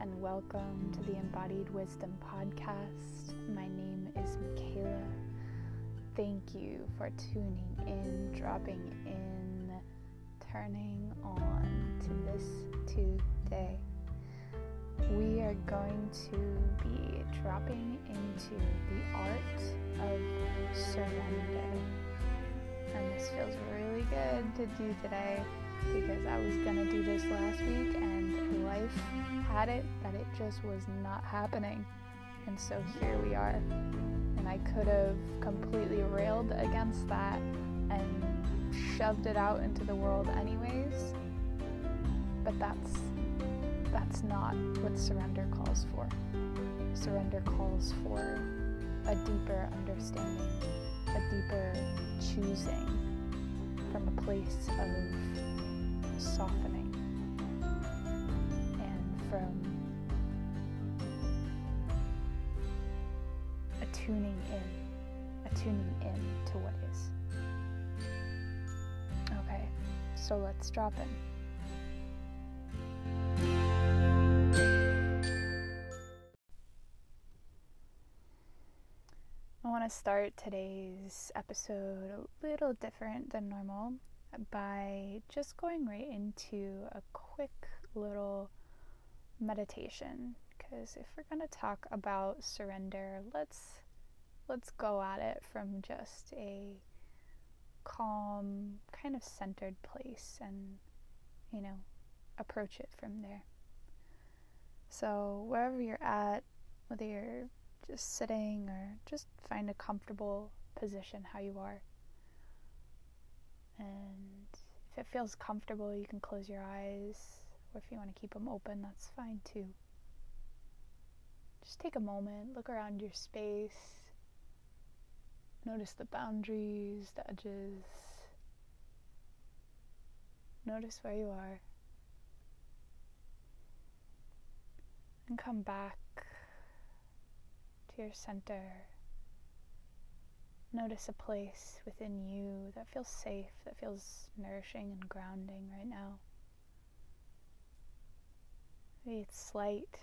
and welcome to the Embodied Wisdom Podcast. My name is Michaela. Thank you for tuning in, dropping in, turning on to this today. We are going to be dropping into the art of surrender. And this feels really good to do today because I was gonna do this last week and life had it that it just was not happening. And so here we are. And I could have completely railed against that and shoved it out into the world anyways. But that's that's not what surrender calls for. Surrender calls for a deeper understanding, a deeper choosing from a place of softening and from attuning in, attuning in to what is. Okay, so let's drop in. I want to start today's episode a little different than normal by just going right into a quick little meditation because if we're going to talk about surrender, let's let's go at it from just a calm, kind of centered place and you know, approach it from there. So, wherever you're at, whether you're just sitting or just find a comfortable position how you are. And if it feels comfortable, you can close your eyes, or if you want to keep them open, that's fine too. Just take a moment, look around your space, notice the boundaries, the edges, notice where you are, and come back to your center. Notice a place within you that feels safe, that feels nourishing and grounding right now. Maybe it's slight,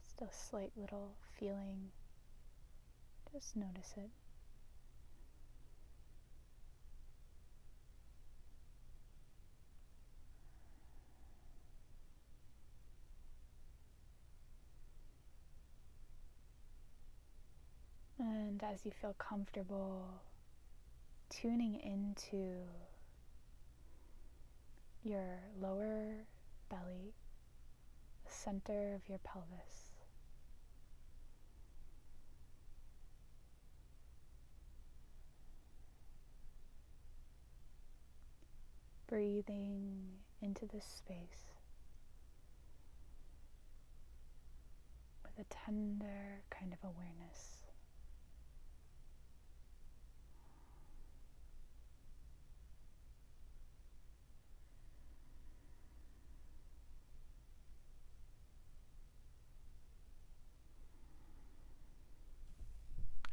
just a slight little feeling. Just notice it. And as you feel comfortable tuning into your lower belly, the center of your pelvis. Breathing into this space with a tender kind of awareness.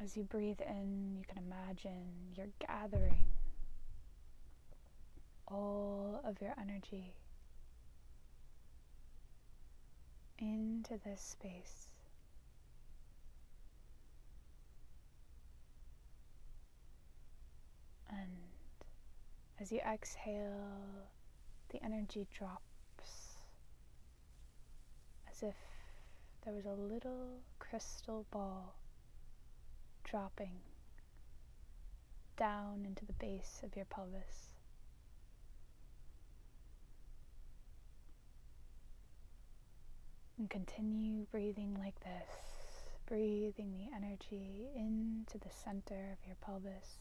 As you breathe in, you can imagine you're gathering all of your energy into this space. And as you exhale, the energy drops as if there was a little crystal ball dropping down into the base of your pelvis. And continue breathing like this, breathing the energy into the center of your pelvis.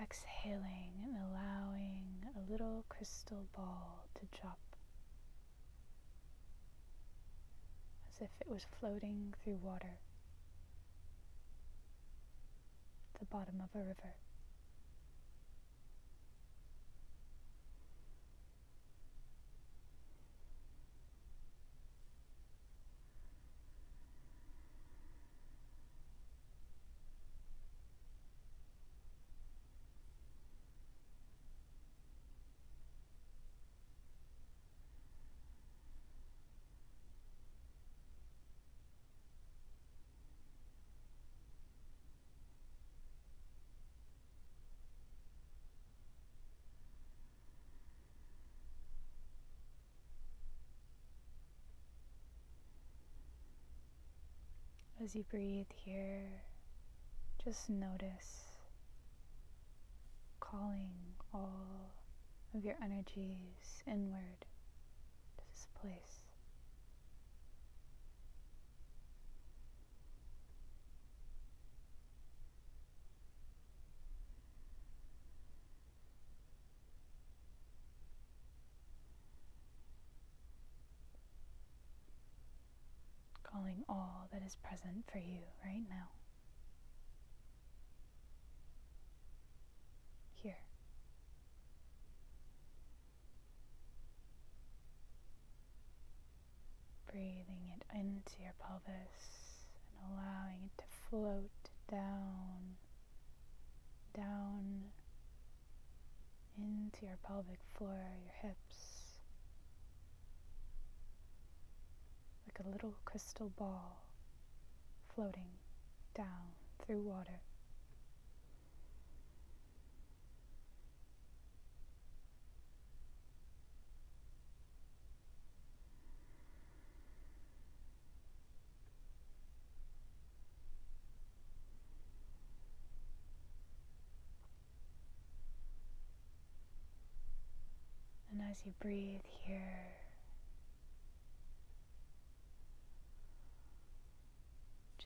Exhaling and allowing a little crystal ball to drop as if it was floating through water, the bottom of a river. As you breathe here, just notice calling all of your energies inward to this place. Calling all that is present for you right now. Here. breathing it into your pelvis and allowing it to float down, down into your pelvic floor, your hips, like a little crystal ball floating down through water. And as you breathe here.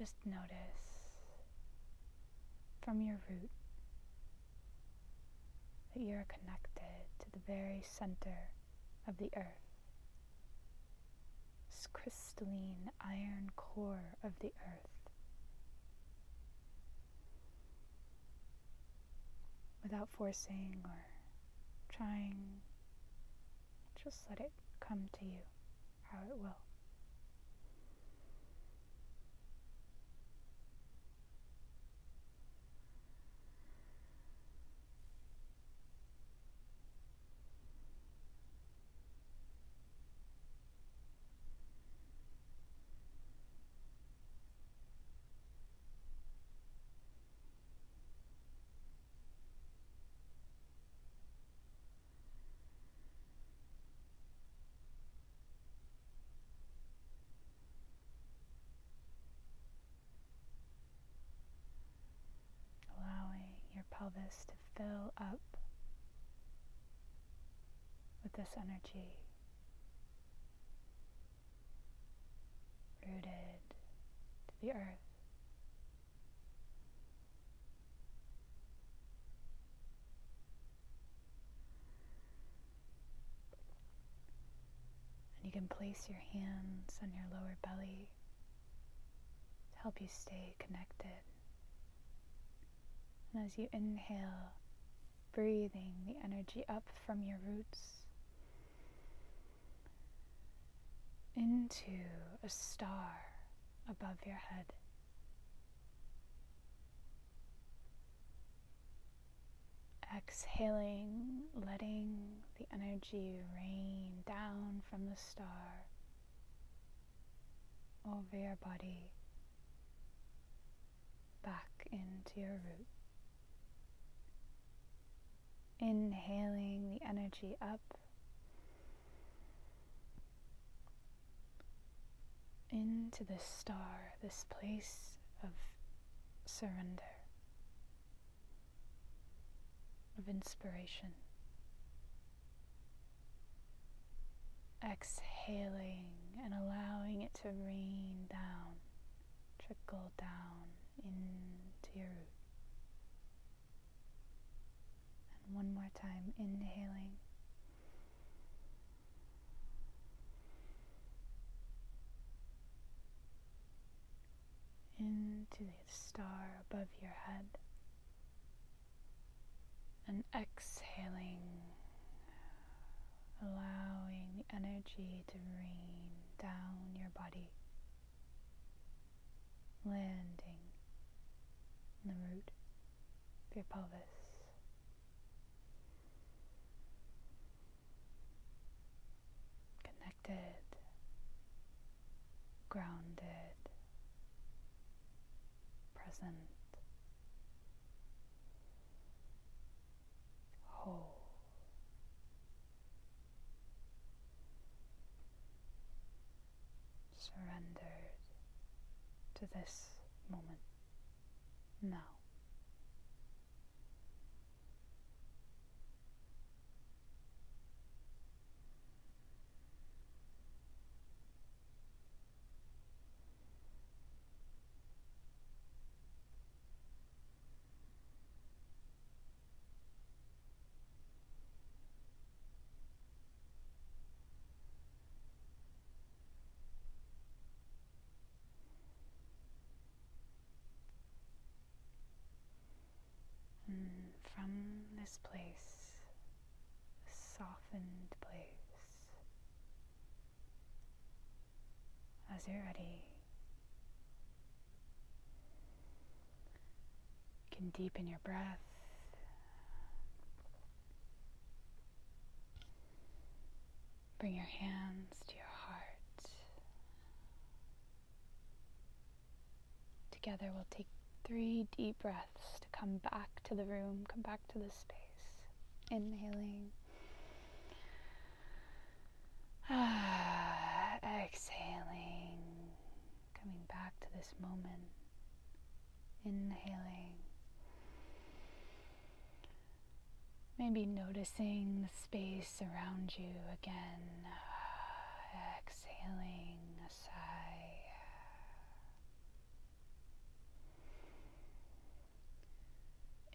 Just notice from your root that you are connected to the very center of the earth, this crystalline iron core of the earth. Without forcing or trying just let it come to you how it will. To fill up with this energy, rooted to the earth. And you can place your hands on your lower belly to help you stay connected. And as you inhale, breathing the energy up from your roots into a star above your head. Exhaling, letting the energy rain down from the star over your body back into your root. Inhaling the energy up. Into the star, this place of surrender, of inspiration. Exhaling and allowing it to rain down, trickle down into your root. One more time, inhaling. Into the star above your head and exhaling, allowing the energy to rain down your body, landing in the root of your pelvis. Connected, grounded, present, whole. Surrendered to to this moment now. This place, a softened place. As you're ready, you can deepen your breath. Bring your hands to your heart. Together, we'll take three deep breaths to come back to the room, come back to the space. Inhaling. Exhaling. Coming back to this moment. Inhaling. Maybe noticing the space around you again. Exhaling a sigh.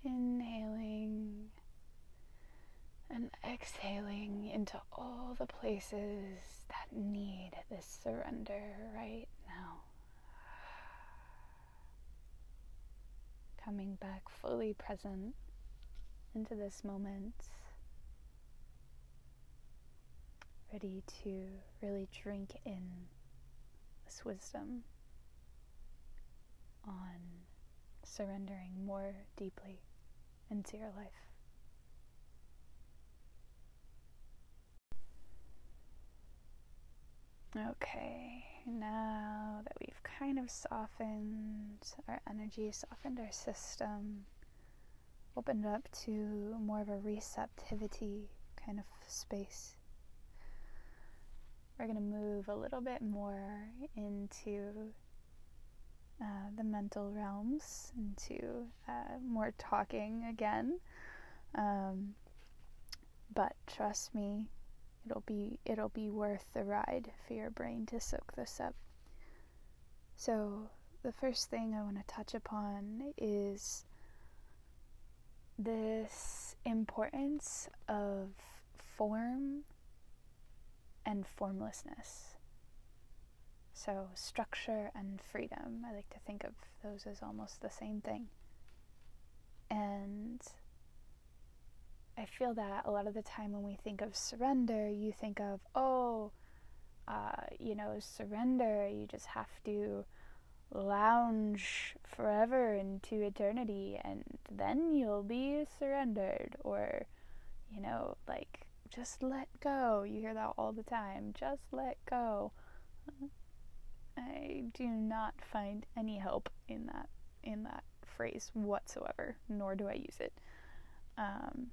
Inhaling and exhaling into all the places that need this surrender right now. Coming back fully present into this moment, ready to really drink in this wisdom on surrendering more deeply into your life. Okay, now that we've kind of softened our energy, softened our system, opened up to more of a receptivity kind of space, we're going to move a little bit more into uh, the mental realms, into uh, more talking again. Um, but trust me, it'll be it'll be worth the ride for your brain to soak this up. So the first thing I want to touch upon is this importance of form and formlessness. So, structure and freedom, I like to think of those as almost the same thing. And I feel that a lot of the time when we think of surrender, you think of, oh, uh, you know, surrender, you just have to lounge forever into eternity and then you'll be surrendered. Or, you know, like, just let go. You hear that all the time. Just let go. I do not find any help in that in that phrase whatsoever, nor do I use it. Um,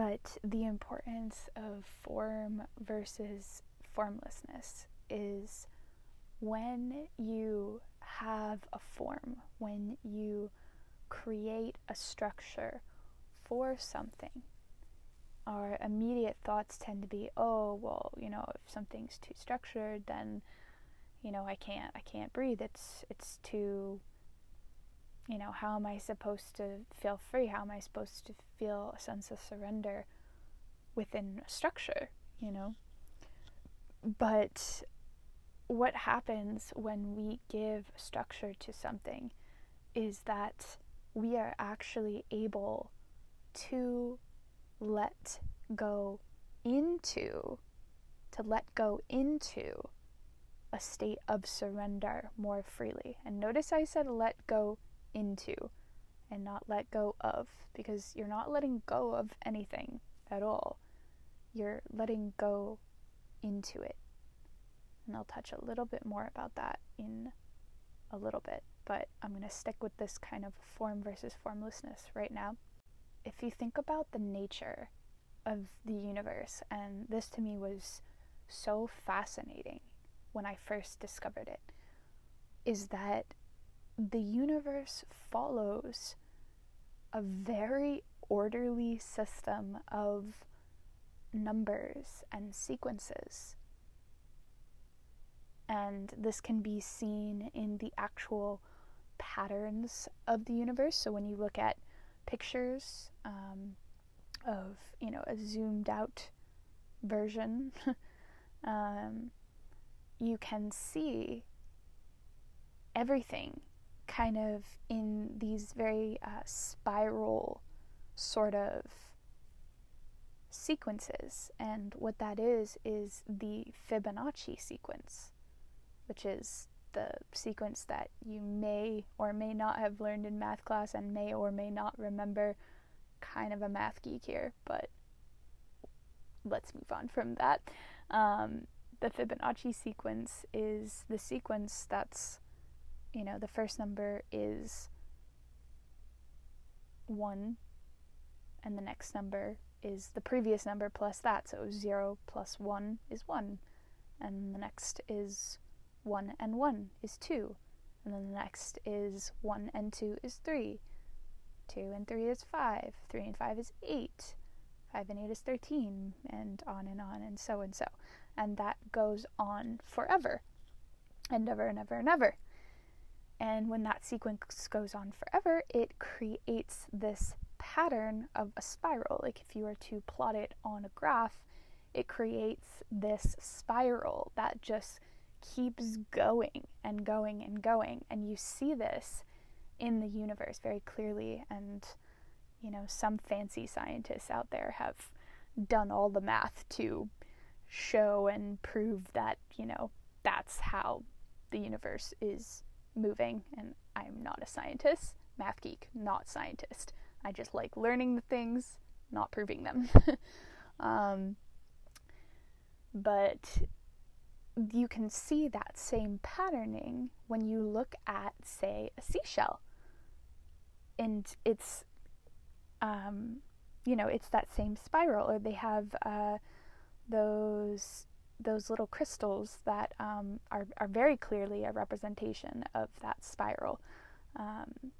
but the importance of form versus formlessness is when you have a form, when you create a structure for something, our immediate thoughts tend to be, oh, well, you know, if something's too structured, then, you know, I can't, I can't breathe. It's, it's too you know, how am I supposed to feel free? How am I supposed to feel a sense of surrender within structure, you know? But what happens when we give structure to something is that we are actually able to let go into, to let go into a state of surrender more freely. And notice I said let go into and not let go of because you're not letting go of anything at all. You're letting go into it. And I'll touch a little bit more about that in a little bit, but I'm going to stick with this kind of form versus formlessness right now. If you think about the nature of the universe, and this to me was so fascinating when I first discovered it is that the universe follows a very orderly system of numbers and sequences. And this can be seen in the actual patterns of the universe. So when you look at pictures um, of, you know, a zoomed out version, um, you can see everything kind of in these very uh, spiral sort of sequences. And what that is, is the Fibonacci sequence, which is the sequence that you may or may not have learned in math class and may or may not remember. Kind of a math geek here, but let's move on from that. Um, the Fibonacci sequence is the sequence that's, you know, the first number is 1, and the next number is the previous number plus that. So 0 plus 1 is 1, and the next is 1 and 1 is 2, and then the next is 1 and 2 is 3, 2 and 3 is 5, 3 and 5 is 8, 5 and 8 is 13, and on and on, and so and so. And that goes on forever, and ever and ever and ever. And when that sequence goes on forever, it creates this pattern of a spiral. Like if you were to plot it on a graph, it creates this spiral that just keeps going and going and going. And you see this in the universe very clearly. And, you know, some fancy scientists out there have done all the math to show and prove that, you know, that's how the universe is moving. And I'm not a scientist, math geek, not scientist. I just like learning the things, not proving them. um, but you can see that same patterning when you look at, say, a seashell. And it's, um, you know, it's that same spiral, or they have uh, those those little crystals that um, are are very clearly a representation of that spiral. Um,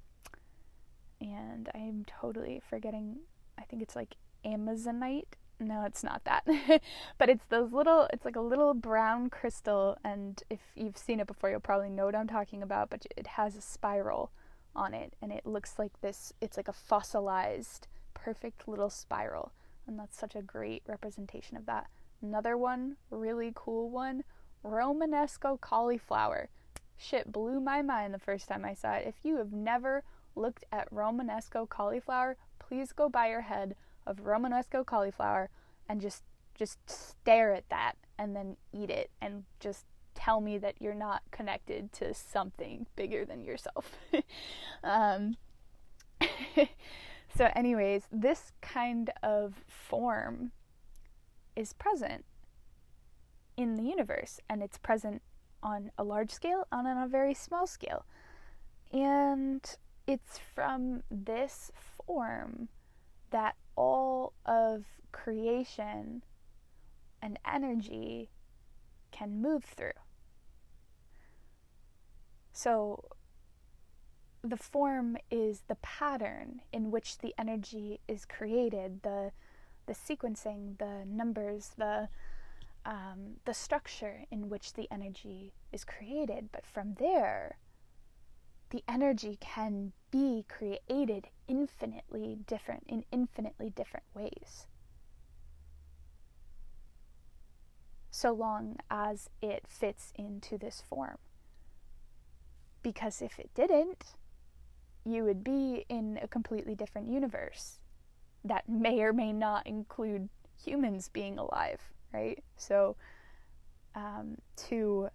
and I'm totally forgetting. I think it's like Amazonite no, it's not that. but it's those little, it's like a little brown crystal, and if you've seen it before, you'll probably know what I'm talking about, but it has a spiral on it, and it looks like this, it's like a fossilized, perfect little spiral. And that's such a great representation of that. Another one, really cool one, Romanesco cauliflower. Shit blew my mind the first time I saw it. If you have never looked at Romanesco cauliflower, please go buy your head of Romanesco cauliflower and just just stare at that and then eat it and just tell me that you're not connected to something bigger than yourself. um, so, anyways, this kind of form is present in the universe and it's present on a large scale and on a very small scale. And it's from this form that all of creation and energy can move through. So, the form is the pattern in which the energy is created, the the sequencing, the numbers, the um, the structure in which the energy is created. But from there, the energy can be created infinitely different in infinitely different ways. So long as it fits into this form. Because if it didn't, you would be in a completely different universe that may or may not include humans being alive, right? So, um, to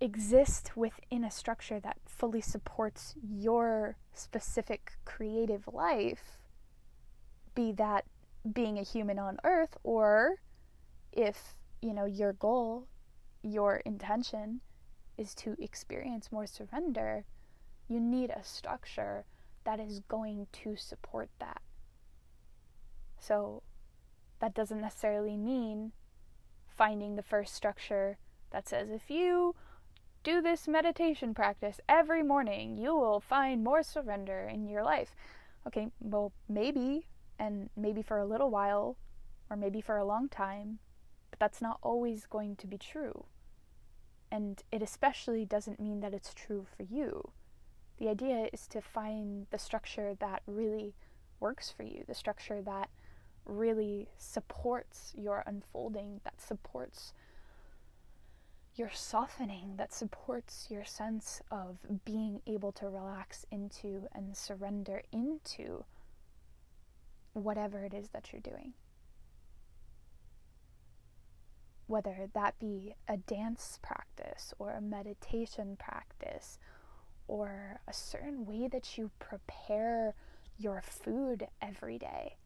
exist within a structure that fully supports your specific creative life, be that being a human on earth or if, you know, your goal, your intention is to experience more surrender, you need a structure that is going to support that. So that doesn't necessarily mean finding the first structure that says if you do this meditation practice every morning, you will find more surrender in your life. Okay, well, maybe, and maybe for a little while, or maybe for a long time, but that's not always going to be true. And it especially doesn't mean that it's true for you. The idea is to find the structure that really works for you, the structure that really supports your unfolding, that supports your softening, that supports your sense of being able to relax into and surrender into whatever it is that you're doing. Whether that be a dance practice or a meditation practice or a certain way that you prepare your food every day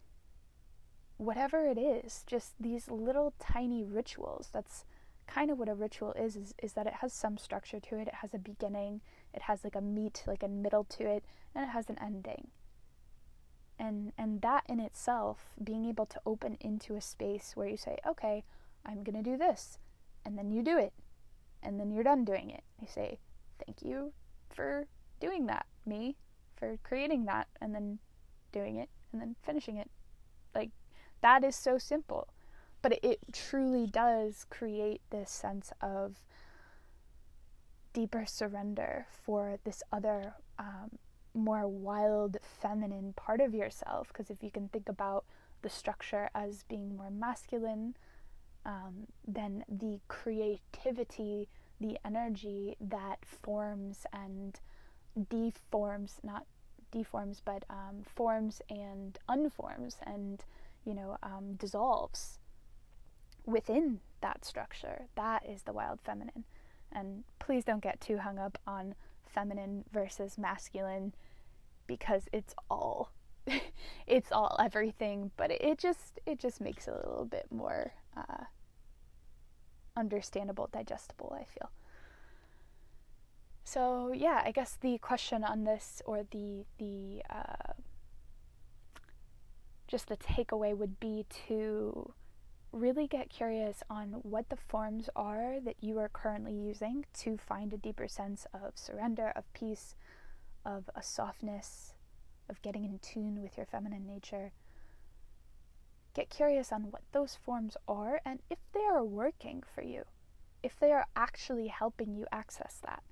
whatever it is, just these little tiny rituals. That's kind of what a ritual is, is is that it has some structure to it. It has a beginning, it has like a meat, like a middle to it, and it has an ending. And and that in itself, being able to open into a space where you say, "Okay, I'm going to do this." And then you do it. And then you're done doing it. You say, "Thank you for doing that, me, for creating that." And then doing it and then finishing it. Like that is so simple. But it truly does create this sense of deeper surrender for this other, um, more wild, feminine part of yourself. Because if you can think about the structure as being more masculine, um, then the creativity, the energy that forms and deforms, not deforms, but um, forms and unforms and you know, um, dissolves within that structure. That is the wild feminine. And please don't get too hung up on feminine versus masculine because it's all it's all everything, but it, just it just makes it a little bit more uh, understandable, digestible. I feel. So yeah, I guess the question on this, or the the uh, just the takeaway would be to really get curious on what the forms are that you are currently using to find a deeper sense of surrender, of peace, of a softness, of getting in tune with your feminine nature. Get curious on what those forms are and if they are working for you, if they are actually helping you access that,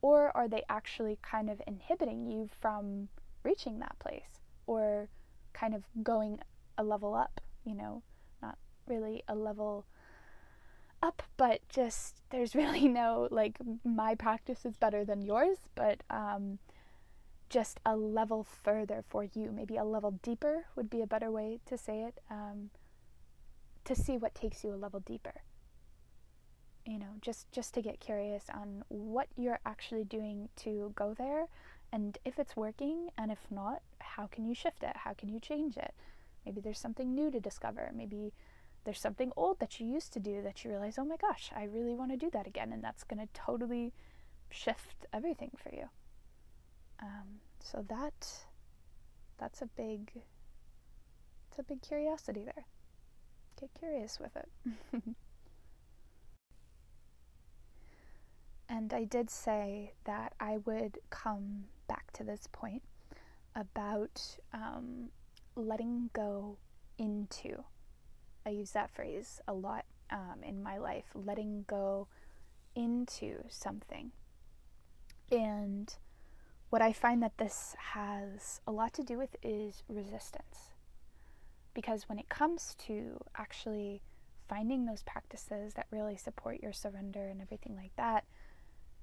or are they actually kind of inhibiting you from reaching that place, or kind of going a level up, you know, not really a level up, but just there's really no like my practice is better than yours, but um, just a level further for you, maybe a level deeper would be a better way to say it, um, to see what takes you a level deeper. You know, just just to get curious on what you're actually doing to go there and if it's working, and if not, how can you shift it? How can you change it? Maybe there's something new to discover. Maybe there's something old that you used to do that you realize, oh my gosh, I really want to do that again. And that's going to totally shift everything for you. Um, so that that's a big it's a big curiosity there. Get curious with it. and I did say that I would come back to this point about um, letting go into. I use that phrase a lot um, in my life, letting go into something. And what I find that this has a lot to do with is resistance. Because when it comes to actually finding those practices that really support your surrender and everything like that,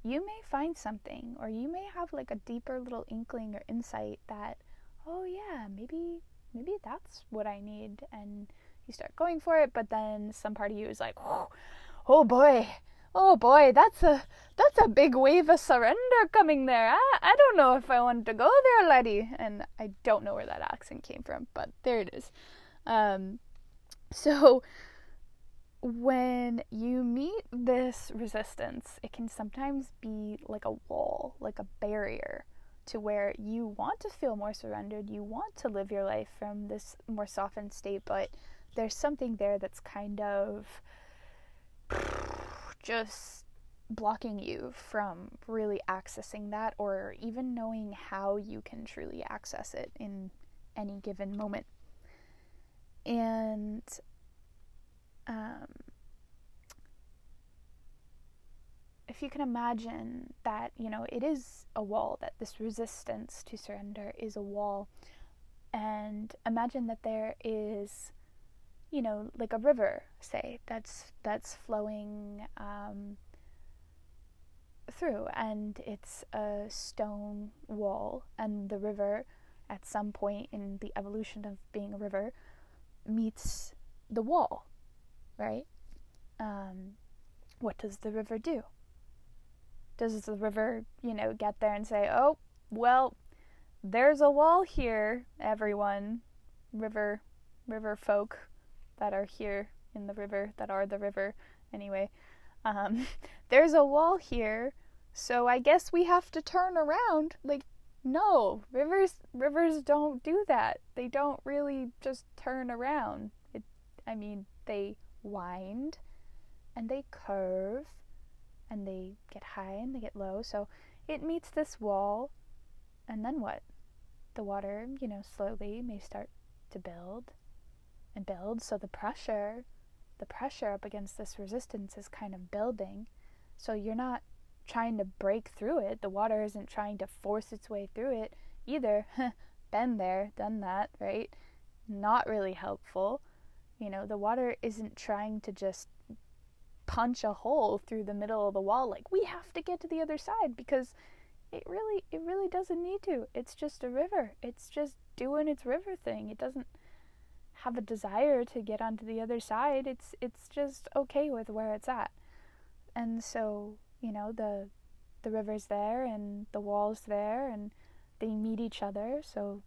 you may find something or you may have like a deeper little inkling or insight that oh yeah maybe maybe that's what i need and you start going for it but then some part of you is like oh, oh boy oh boy that's a that's a big wave of surrender coming there. I, I don't know if i want to go there laddie and i don't know where that accent came from but there it is. Um so when you meet this resistance, it can sometimes be like a wall, like a barrier to where you want to feel more surrendered, you want to live your life from this more softened state, but there's something there that's kind of just blocking you from really accessing that or even knowing how you can truly access it in any given moment. And um, if you can imagine that, you know, it is a wall, that this resistance to surrender is a wall, and imagine that there is, you know, like a river, say, that's that's flowing um, through, and it's a stone wall, and the river, at some point in the evolution of being a river, meets the wall, right? Um, what does the river do? Does the river, you know, get there and say, oh, well, there's a wall here, everyone, river, river folk that are here in the river, that are the river, anyway. Um, there's a wall here, so I guess we have to turn around. Like, no, rivers, rivers don't do that. They don't really just turn around. It, I mean, they wind and they curve and they get high and they get low. So it meets this wall, and then what? The water, you know, slowly may start to build and build. So the pressure, the pressure up against this resistance is kind of building. So you're not trying to break through it. The water isn't trying to force its way through it either. Been there, done that, right? Not really helpful. You know, the water isn't trying to just punch a hole through the middle of the wall like we have to get to the other side because it really it really doesn't need to. It's just a river. It's just doing its river thing. It doesn't have a desire to get onto the other side. It's it's just okay with where it's at. And so, you know, the the river's there and the wall's there and they meet each other. So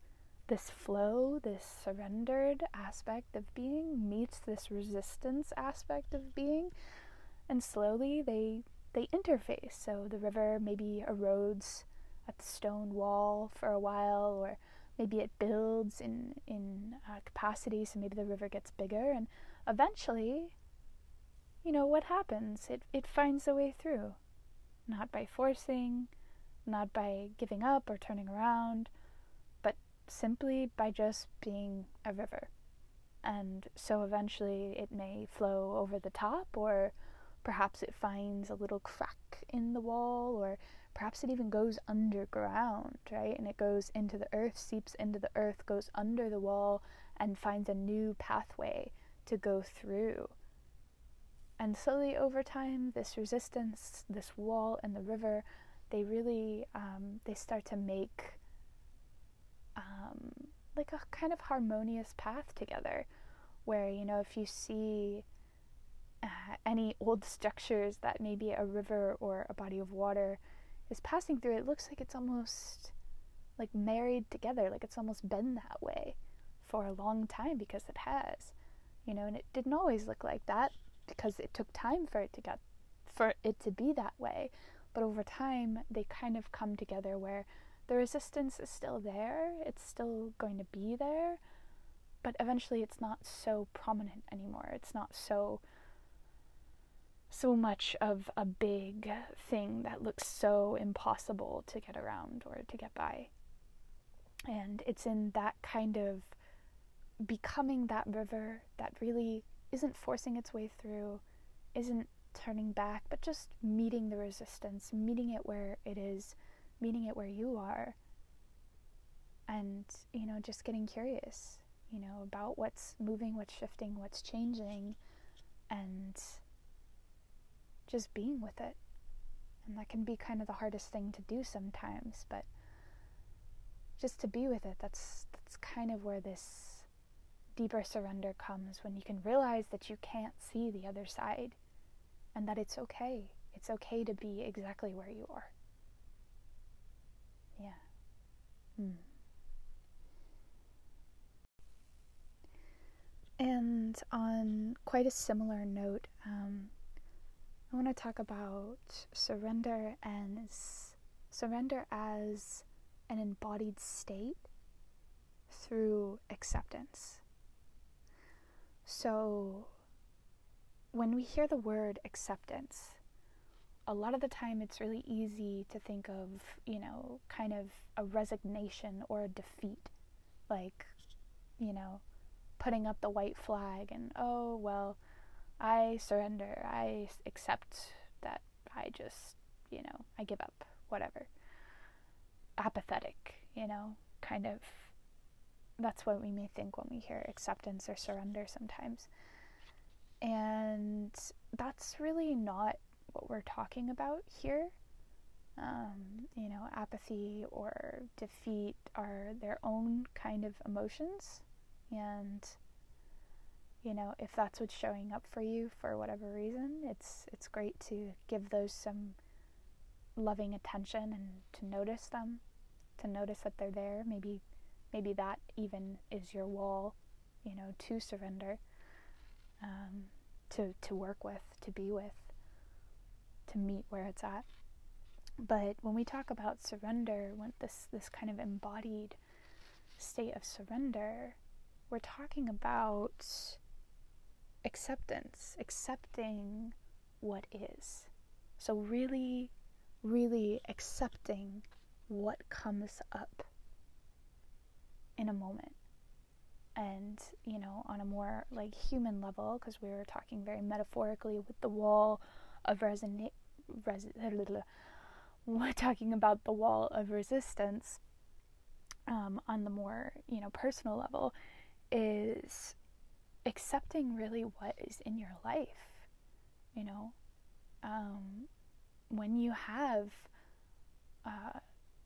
this flow, this surrendered aspect of being meets this resistance aspect of being and slowly they they interface. So the river maybe erodes at the stone wall for a while, or maybe it builds in in uh, capacity. So maybe the river gets bigger, and eventually, you know what happens? It it finds a way through, not by forcing, not by giving up or turning around, but simply by just being a river. And so eventually it may flow over the top or Perhaps it finds a little crack in the wall, or perhaps it even goes underground, right? And it goes into the earth, seeps into the earth, goes under the wall, and finds a new pathway to go through. And slowly over time, this resistance, this wall, and the river, they really um, they start to make um, like a kind of harmonious path together, where you know if you see uh, any old structures that maybe a river or a body of water is passing through, it looks like it's almost like married together, like it's almost been that way for a long time because it has, you know, and it didn't always look like that because it took time for it to get for it to be that way. But over time, they kind of come together where the resistance is still there, it's still going to be there, but eventually it's not so prominent anymore. It's not so so much of a big thing that looks so impossible to get around or to get by. And it's in that kind of becoming that river that really isn't forcing its way through, isn't turning back, but just meeting the resistance, meeting it where it is, meeting it where you are. And, you know, just getting curious, you know, about what's moving, what's shifting, what's changing, and just being with it. And that can be kind of the hardest thing to do sometimes, but just to be with it, that's that's kind of where this deeper surrender comes when you can realize that you can't see the other side and that it's okay. It's okay to be exactly where you are. Yeah. Hmm. And on quite a similar note, um, I want to talk about surrender and surrender as an embodied state through acceptance. So when we hear the word acceptance, a lot of the time it's really easy to think of, you know, kind of a resignation or a defeat. Like, you know, putting up the white flag and, oh, well, I surrender. I accept that I just, you know, I give up, whatever. Apathetic, you know, kind of. That's what we may think when we hear acceptance or surrender sometimes. And that's really not what we're talking about here. Um, you know, apathy or defeat are their own kind of emotions. And, you know, if that's what's showing up for you for whatever reason, it's it's great to give those some loving attention and to notice them, to notice that they're there. Maybe maybe that even is your wall, you know, to surrender, um, to to work with, to be with to meet where it's at. But when we talk about surrender, when this this kind of embodied state of surrender, we're talking about acceptance, accepting what is. So really, really accepting what comes up in a moment. And, you know, on a more like human level, because we were talking very metaphorically with the wall of resonate res- we're talking about the wall of resistance um, on the more you know personal level is accepting really what is in your life you know? Um, when you have uh,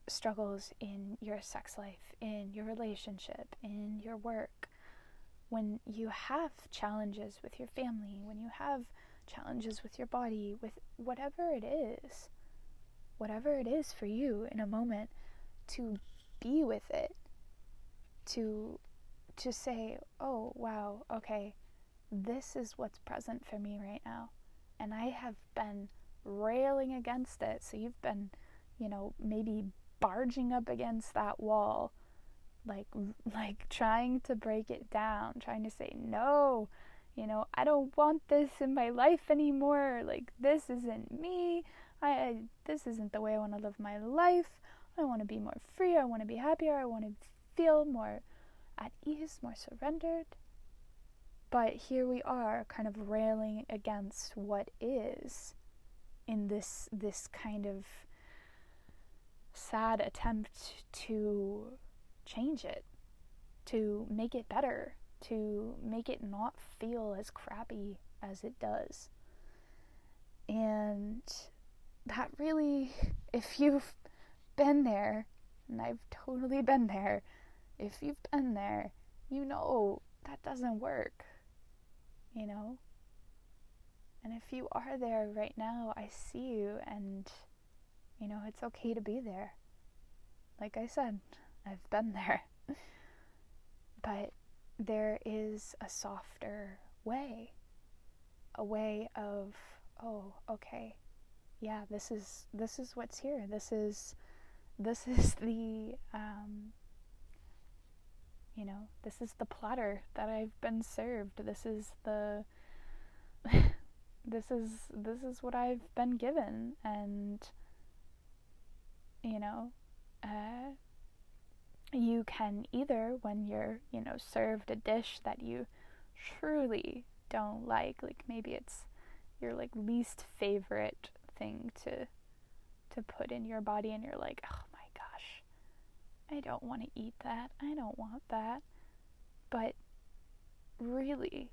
struggles in your sex life in your relationship in your work when you have challenges with your family when you have challenges with your body, with whatever it is, whatever it is for you in a moment, to be with it, to to say, "Oh, wow, okay, this is what's present for me right now." And I have been railing against it. So you've been, you know, maybe barging up against that wall like like trying to break it down, trying to say, "No, you know, I don't want this in my life anymore. Like this isn't me. I, I this isn't the way I want to live my life. I want to be more free. I want to be happier. I want to feel more at ease, more surrendered. But here we are kind of railing against what is in this this kind of sad attempt to change it, to make it better, to make it not feel as crappy as it does. And that really, if you've been there, and I've totally been there, if you've been there, you know that doesn't work. You know? And if you are there right now, I see you, and you know, it's okay to be there. Like I said, I've been there. but there is a softer way, a way of, oh, okay, yeah, this is this is what's here. This is this is the um, you know, this is the platter that I've been served. This is the this is this is what I've been given and you know, uh, you can either when you're you know served a dish that you truly don't like like maybe it's your like least favorite thing to to put in your body and you're like oh i don't want to eat that. I don't want that. But really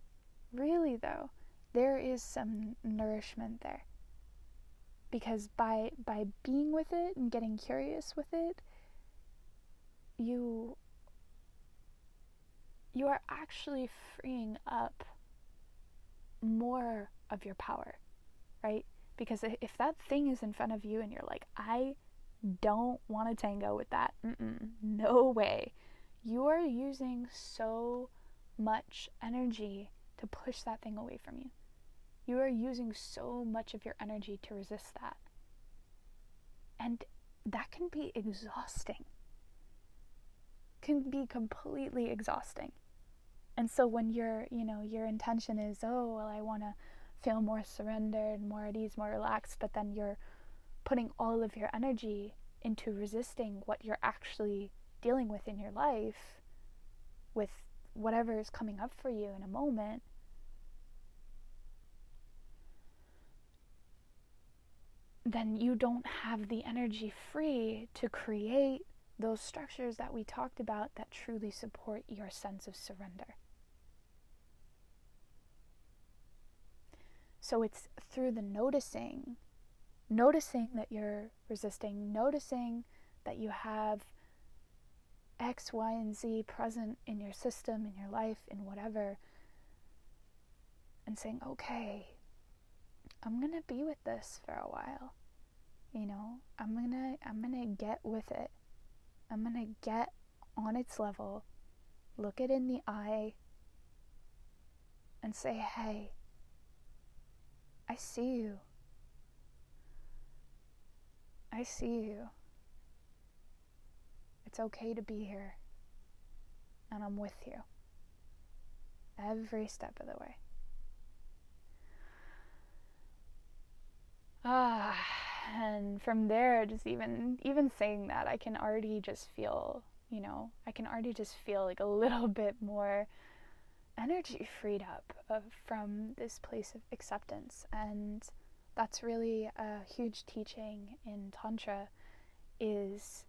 really though there is some nourishment there. Because by by being with it and getting curious with it you you are actually freeing up more of your power, right? Because if that thing is in front of you and you're like, I don't want to tango with that, Mm-mm, no way. You are using so much energy to push that thing away from you. You are using so much of your energy to resist that. And that can be exhausting can be completely exhausting. And so when your, you know, your intention is, oh, well, I want to feel more surrendered, more at ease, more relaxed, but then you're putting all of your energy into resisting what you're actually dealing with in your life, with whatever is coming up for you in a moment, then you don't have the energy free to create those structures that we talked about that truly support your sense of surrender. So it's through the noticing, noticing that you're resisting, noticing that you have X, Y, and Z present in your system, in your life, in whatever, and saying, okay, I'm going to be with this for a while. You know, I'm going to I'm going to get with it. I'm going to get on its level, look it in the eye and say, "Hey, I see you. I see you. It's okay to be here. And I'm with you. Every step of the way. Ah, and from there just even even saying that I can already just feel, you know, I can already just feel like a little bit more energy freed up of, from this place of acceptance. And that's really a huge teaching in Tantra is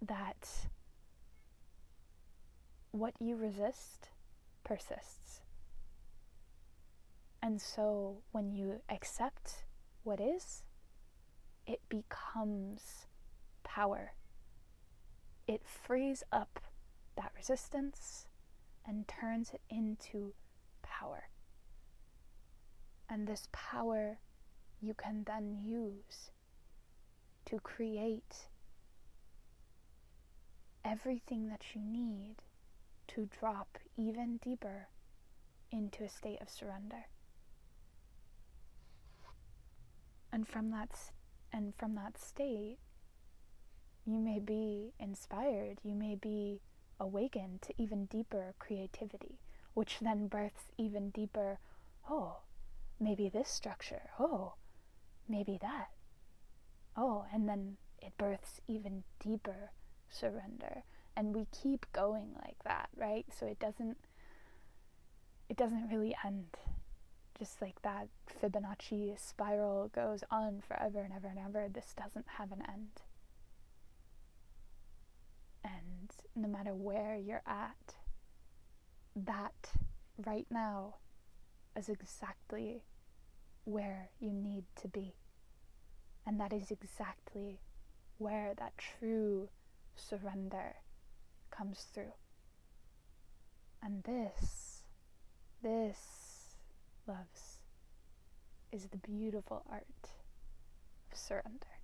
that what you resist persists. And so when you accept what is, it becomes power. It frees up that resistance and turns it into power. And this power you can then use to create everything that you need to drop even deeper into a state of surrender. And from that and from that state you may be inspired, you may be awakened to even deeper creativity, which then births even deeper, oh, maybe this structure, oh, maybe that. Oh, and then it births even deeper surrender. And we keep going like that, right? So it doesn't it doesn't really end. Just like that Fibonacci spiral goes on forever and ever and ever. This doesn't have an end. And no matter where you're at, that right now is exactly where you need to be. And that is exactly where that true surrender comes through. And this, this, loves, is the beautiful art of surrender.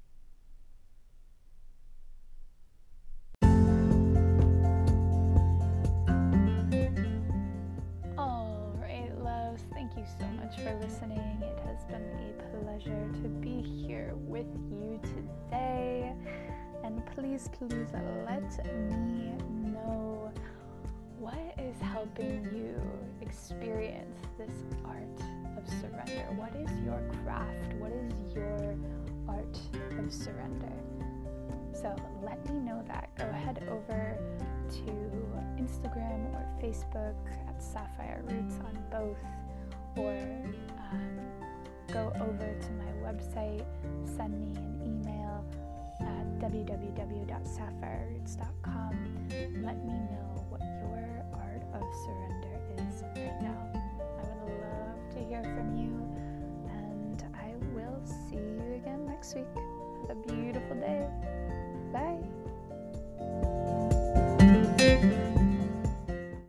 Much for listening. It has been a pleasure to be here with you today. And please, please let me know what is helping you experience this art of surrender. What is your craft? What is your art of surrender? So let me know that. Go ahead over to Instagram or Facebook at Sapphire Roots on both or um, go over to my website, send me an email at www.sapphireroots.com. Let me know what your art of surrender is right now. I would love to hear from you, and I will see you again next week. Have a beautiful day. Bye.